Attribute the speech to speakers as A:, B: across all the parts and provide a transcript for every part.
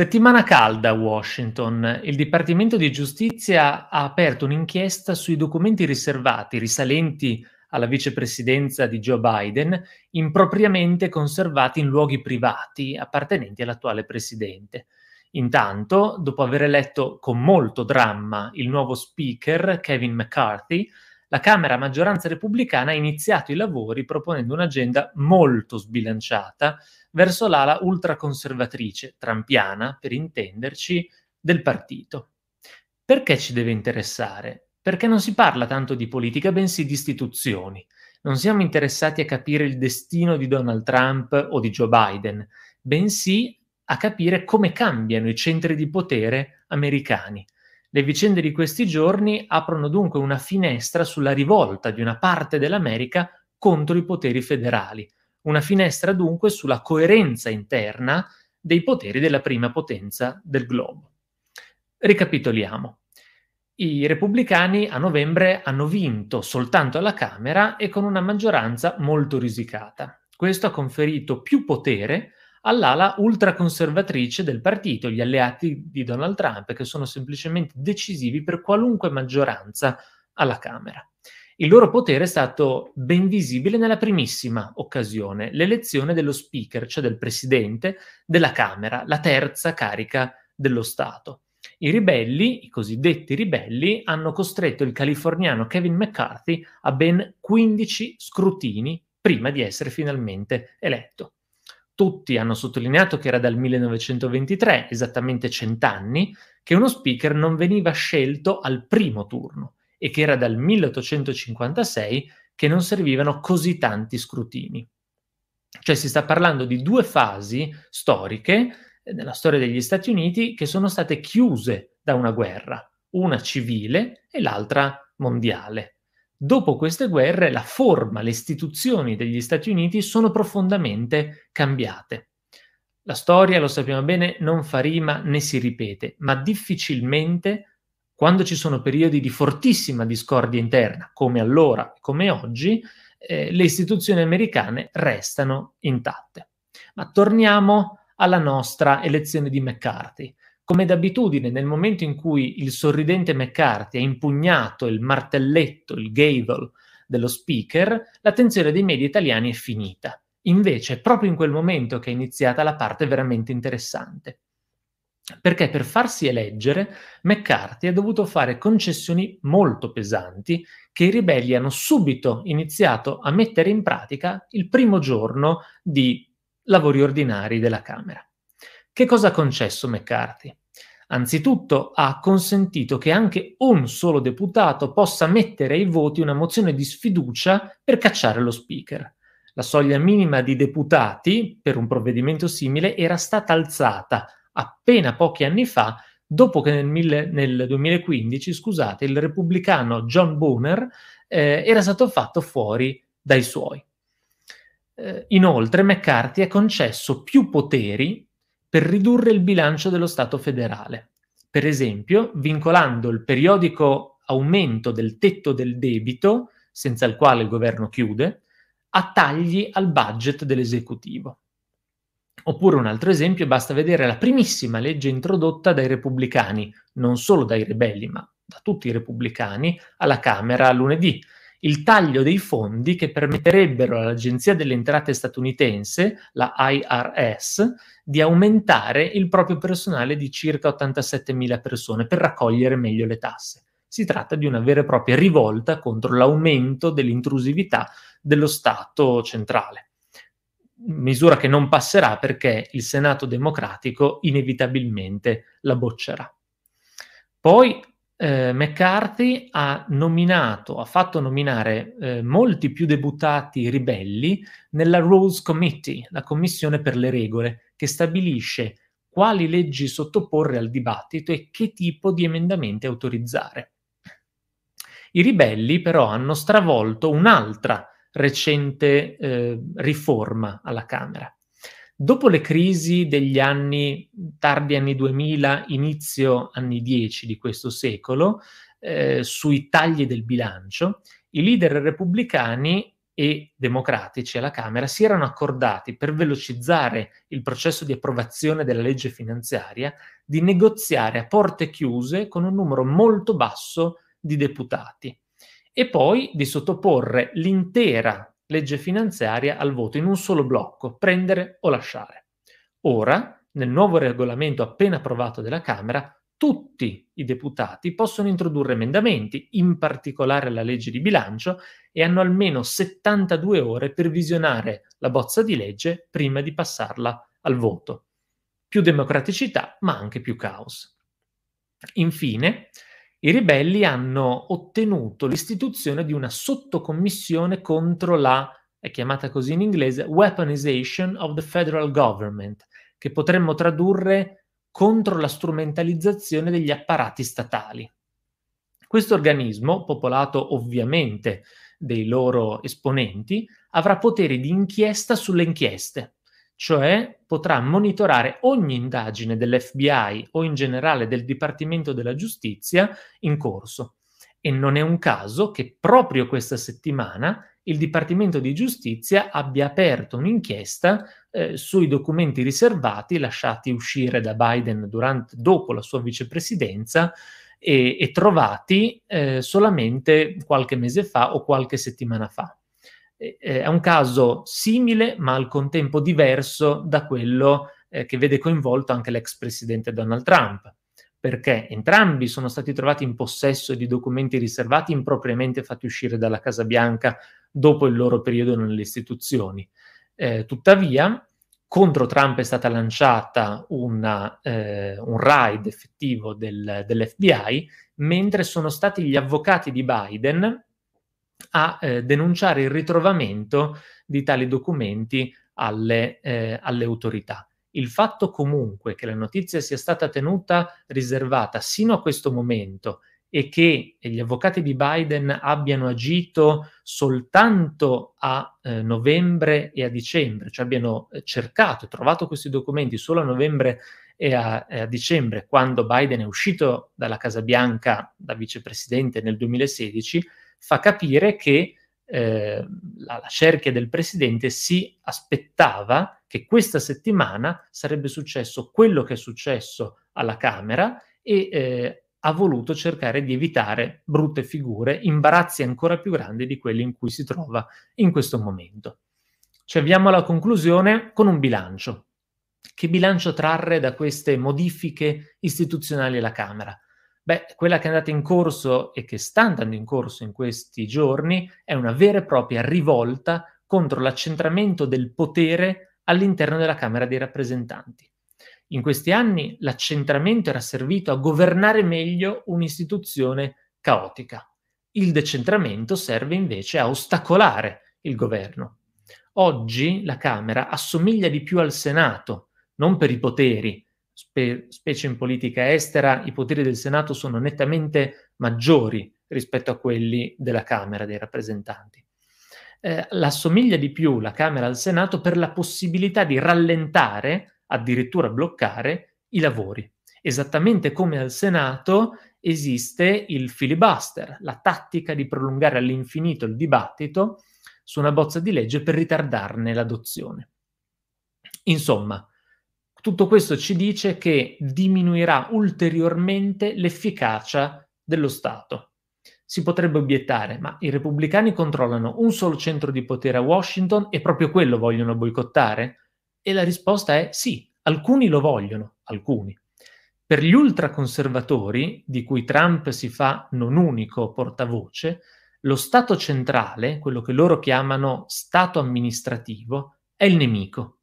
A: Settimana calda a Washington. Il Dipartimento di Giustizia ha aperto un'inchiesta sui documenti riservati risalenti alla vicepresidenza di Joe Biden, impropriamente conservati in luoghi privati appartenenti all'attuale presidente. Intanto, dopo aver eletto con molto dramma il nuovo speaker Kevin McCarthy, la Camera a maggioranza repubblicana ha iniziato i lavori proponendo un'agenda molto sbilanciata verso l'ala ultraconservatrice, trampiana per intenderci, del partito. Perché ci deve interessare? Perché non si parla tanto di politica, bensì di istituzioni. Non siamo interessati a capire il destino di Donald Trump o di Joe Biden, bensì a capire come cambiano i centri di potere americani. Le vicende di questi giorni aprono dunque una finestra sulla rivolta di una parte dell'America contro i poteri federali, una finestra dunque sulla coerenza interna dei poteri della prima potenza del globo. Ricapitoliamo. I repubblicani a novembre hanno vinto soltanto alla Camera e con una maggioranza molto risicata. Questo ha conferito più potere all'ala ultraconservatrice del partito, gli alleati di Donald Trump, che sono semplicemente decisivi per qualunque maggioranza alla Camera. Il loro potere è stato ben visibile nella primissima occasione, l'elezione dello speaker, cioè del presidente della Camera, la terza carica dello Stato. I ribelli, i cosiddetti ribelli, hanno costretto il californiano Kevin McCarthy a ben 15 scrutini prima di essere finalmente eletto. Tutti hanno sottolineato che era dal 1923, esattamente cent'anni, che uno speaker non veniva scelto al primo turno e che era dal 1856 che non servivano così tanti scrutini. Cioè si sta parlando di due fasi storiche eh, nella storia degli Stati Uniti che sono state chiuse da una guerra, una civile e l'altra mondiale. Dopo queste guerre la forma, le istituzioni degli Stati Uniti sono profondamente cambiate. La storia, lo sappiamo bene, non fa rima né si ripete, ma difficilmente quando ci sono periodi di fortissima discordia interna, come allora, come oggi, eh, le istituzioni americane restano intatte. Ma torniamo alla nostra elezione di McCarthy. Come d'abitudine, nel momento in cui il sorridente McCarthy ha impugnato il martelletto, il gavel dello speaker, l'attenzione dei media italiani è finita. Invece è proprio in quel momento che è iniziata la parte veramente interessante perché per farsi eleggere McCarthy ha dovuto fare concessioni molto pesanti che i ribelli hanno subito iniziato a mettere in pratica il primo giorno di lavori ordinari della Camera. Che cosa ha concesso McCarthy? Anzitutto ha consentito che anche un solo deputato possa mettere ai voti una mozione di sfiducia per cacciare lo speaker. La soglia minima di deputati per un provvedimento simile era stata alzata appena pochi anni fa, dopo che nel, mille, nel 2015, scusate, il repubblicano John Booner eh, era stato fatto fuori dai suoi. Eh, inoltre McCarthy ha concesso più poteri per ridurre il bilancio dello Stato federale, per esempio vincolando il periodico aumento del tetto del debito, senza il quale il governo chiude, a tagli al budget dell'esecutivo. Oppure un altro esempio, basta vedere la primissima legge introdotta dai repubblicani, non solo dai ribelli, ma da tutti i repubblicani, alla Camera lunedì. Il taglio dei fondi che permetterebbero all'Agenzia delle Entrate statunitense, la IRS, di aumentare il proprio personale di circa 87.000 persone per raccogliere meglio le tasse. Si tratta di una vera e propria rivolta contro l'aumento dell'intrusività dello Stato centrale misura che non passerà perché il Senato democratico inevitabilmente la boccerà. Poi eh, McCarthy ha nominato, ha fatto nominare eh, molti più deputati ribelli nella Rules Committee, la commissione per le regole, che stabilisce quali leggi sottoporre al dibattito e che tipo di emendamenti autorizzare. I ribelli però hanno stravolto un'altra recente eh, riforma alla Camera. Dopo le crisi degli anni, tardi anni 2000, inizio anni 10 di questo secolo, eh, sui tagli del bilancio, i leader repubblicani e democratici alla Camera si erano accordati per velocizzare il processo di approvazione della legge finanziaria di negoziare a porte chiuse con un numero molto basso di deputati e poi di sottoporre l'intera legge finanziaria al voto in un solo blocco, prendere o lasciare. Ora, nel nuovo regolamento appena approvato dalla Camera, tutti i deputati possono introdurre emendamenti, in particolare la legge di bilancio, e hanno almeno 72 ore per visionare la bozza di legge prima di passarla al voto. Più democraticità, ma anche più caos. Infine, i ribelli hanno ottenuto l'istituzione di una sottocommissione contro la, è chiamata così in inglese, Weaponization of the Federal Government, che potremmo tradurre contro la strumentalizzazione degli apparati statali. Questo organismo, popolato ovviamente dei loro esponenti, avrà poteri di inchiesta sulle inchieste, cioè potrà monitorare ogni indagine dell'FBI o in generale del Dipartimento della Giustizia in corso. E non è un caso che proprio questa settimana il Dipartimento di Giustizia abbia aperto un'inchiesta eh, sui documenti riservati lasciati uscire da Biden durante, dopo la sua vicepresidenza e, e trovati eh, solamente qualche mese fa o qualche settimana fa. Eh, è un caso simile ma al contempo diverso da quello eh, che vede coinvolto anche l'ex presidente Donald Trump perché entrambi sono stati trovati in possesso di documenti riservati impropriamente fatti uscire dalla Casa Bianca dopo il loro periodo nelle istituzioni. Eh, tuttavia, contro Trump è stata lanciata una, eh, un raid effettivo del, dell'FBI, mentre sono stati gli avvocati di Biden a eh, denunciare il ritrovamento di tali documenti alle, eh, alle autorità. Il fatto comunque che la notizia sia stata tenuta riservata sino a questo momento e che gli avvocati di Biden abbiano agito soltanto a eh, novembre e a dicembre, cioè abbiano eh, cercato e trovato questi documenti solo a novembre e a, e a, dicembre, quando Biden è uscito dalla Casa Bianca da vicepresidente nel 2016, fa capire che eh, la, la cerchia del presidente si aspettava che questa settimana sarebbe successo quello che è successo alla Camera e eh, ha voluto cercare di evitare brutte figure, imbarazzi ancora più grandi di quelli in cui si trova in questo momento. Ci avviamo alla conclusione con un bilancio. Che bilancio trarre da queste modifiche istituzionali alla Camera? Beh, quella che è andata in corso e che sta andando in corso in questi giorni è una vera e propria rivolta contro l'accentramento del potere all'interno della Camera dei rappresentanti. In questi anni l'accentramento era servito a governare meglio un'istituzione caotica. Il decentramento serve invece a ostacolare il governo. Oggi la Camera assomiglia di più al Senato, non per i poteri, spe- specie in politica estera, i poteri del Senato sono nettamente maggiori rispetto a quelli della Camera dei rappresentanti. Eh, l'assomiglia di più la Camera al Senato per la possibilità di rallentare, addirittura bloccare, i lavori. Esattamente come al Senato esiste il filibuster, la tattica di prolungare all'infinito il dibattito su una bozza di legge per ritardarne l'adozione. Insomma, tutto questo ci dice che diminuirà ulteriormente l'efficacia dello Stato. Si potrebbe obiettare, ma i repubblicani controllano un solo centro di potere a Washington e proprio quello vogliono boicottare? E la risposta è sì, alcuni lo vogliono, alcuni. Per gli ultraconservatori, di cui Trump si fa non unico portavoce, lo Stato centrale, quello che loro chiamano Stato amministrativo, è il nemico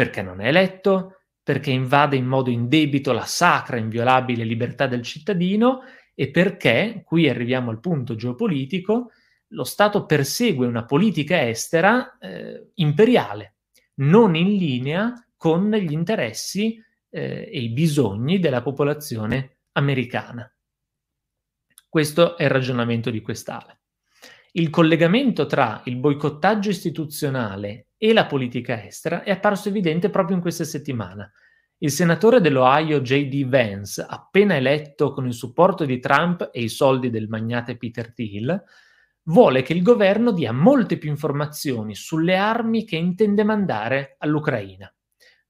A: perché non è eletto, perché invade in modo indebito la sacra, inviolabile libertà del cittadino e perché, qui arriviamo al punto geopolitico, lo Stato persegue una politica estera eh, imperiale, non in linea con gli interessi eh, e i bisogni della popolazione americana. Questo è il ragionamento di quest'ala. Il collegamento tra il boicottaggio istituzionale e la politica estera è apparso evidente proprio in questa settimana. Il senatore dell'Ohio J.D. Vance, appena eletto con il supporto di Trump e i soldi del magnate Peter Thiel, vuole che il governo dia molte più informazioni sulle armi che intende mandare all'Ucraina.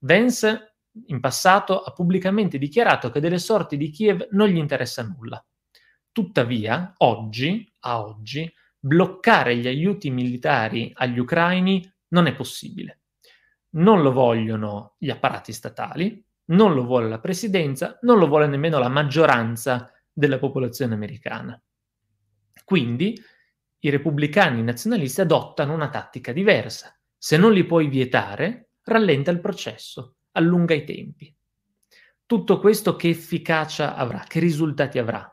A: Vance in passato ha pubblicamente dichiarato che delle sorti di Kiev non gli interessa nulla. Tuttavia, oggi, a oggi, bloccare gli aiuti militari agli ucraini non è possibile. Non lo vogliono gli apparati statali, non lo vuole la presidenza, non lo vuole nemmeno la maggioranza della popolazione americana. Quindi i repubblicani nazionalisti adottano una tattica diversa. Se non li puoi vietare, rallenta il processo, allunga i tempi. Tutto questo che efficacia avrà? Che risultati avrà?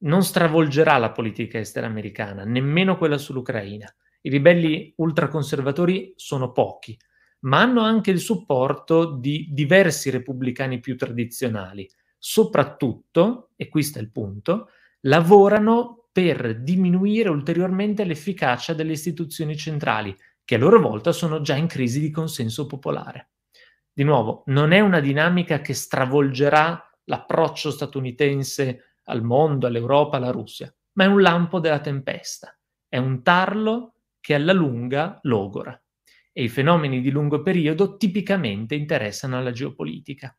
A: Non stravolgerà la politica estera americana, nemmeno quella sull'Ucraina. I ribelli ultraconservatori sono pochi, ma hanno anche il supporto di diversi repubblicani più tradizionali. Soprattutto, e qui sta il punto, lavorano per diminuire ulteriormente l'efficacia delle istituzioni centrali, che a loro volta sono già in crisi di consenso popolare. Di nuovo, non è una dinamica che stravolgerà l'approccio statunitense al mondo, all'Europa, alla Russia, ma è un lampo della tempesta, è un tarlo che alla lunga logora e i fenomeni di lungo periodo tipicamente interessano la geopolitica.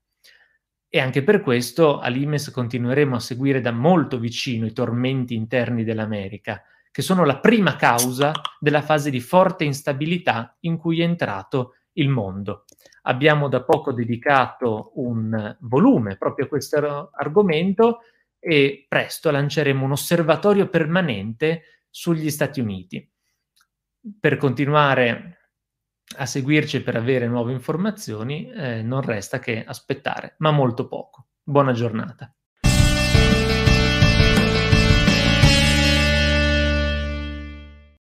A: E anche per questo all'Imes continueremo a seguire da molto vicino i tormenti interni dell'America, che sono la prima causa della fase di forte instabilità in cui è entrato il mondo. Abbiamo da poco dedicato un volume proprio a questo argomento e presto lanceremo un osservatorio permanente sugli Stati Uniti. Per continuare a seguirci per avere nuove informazioni, eh, non resta che aspettare, ma molto poco. Buona giornata.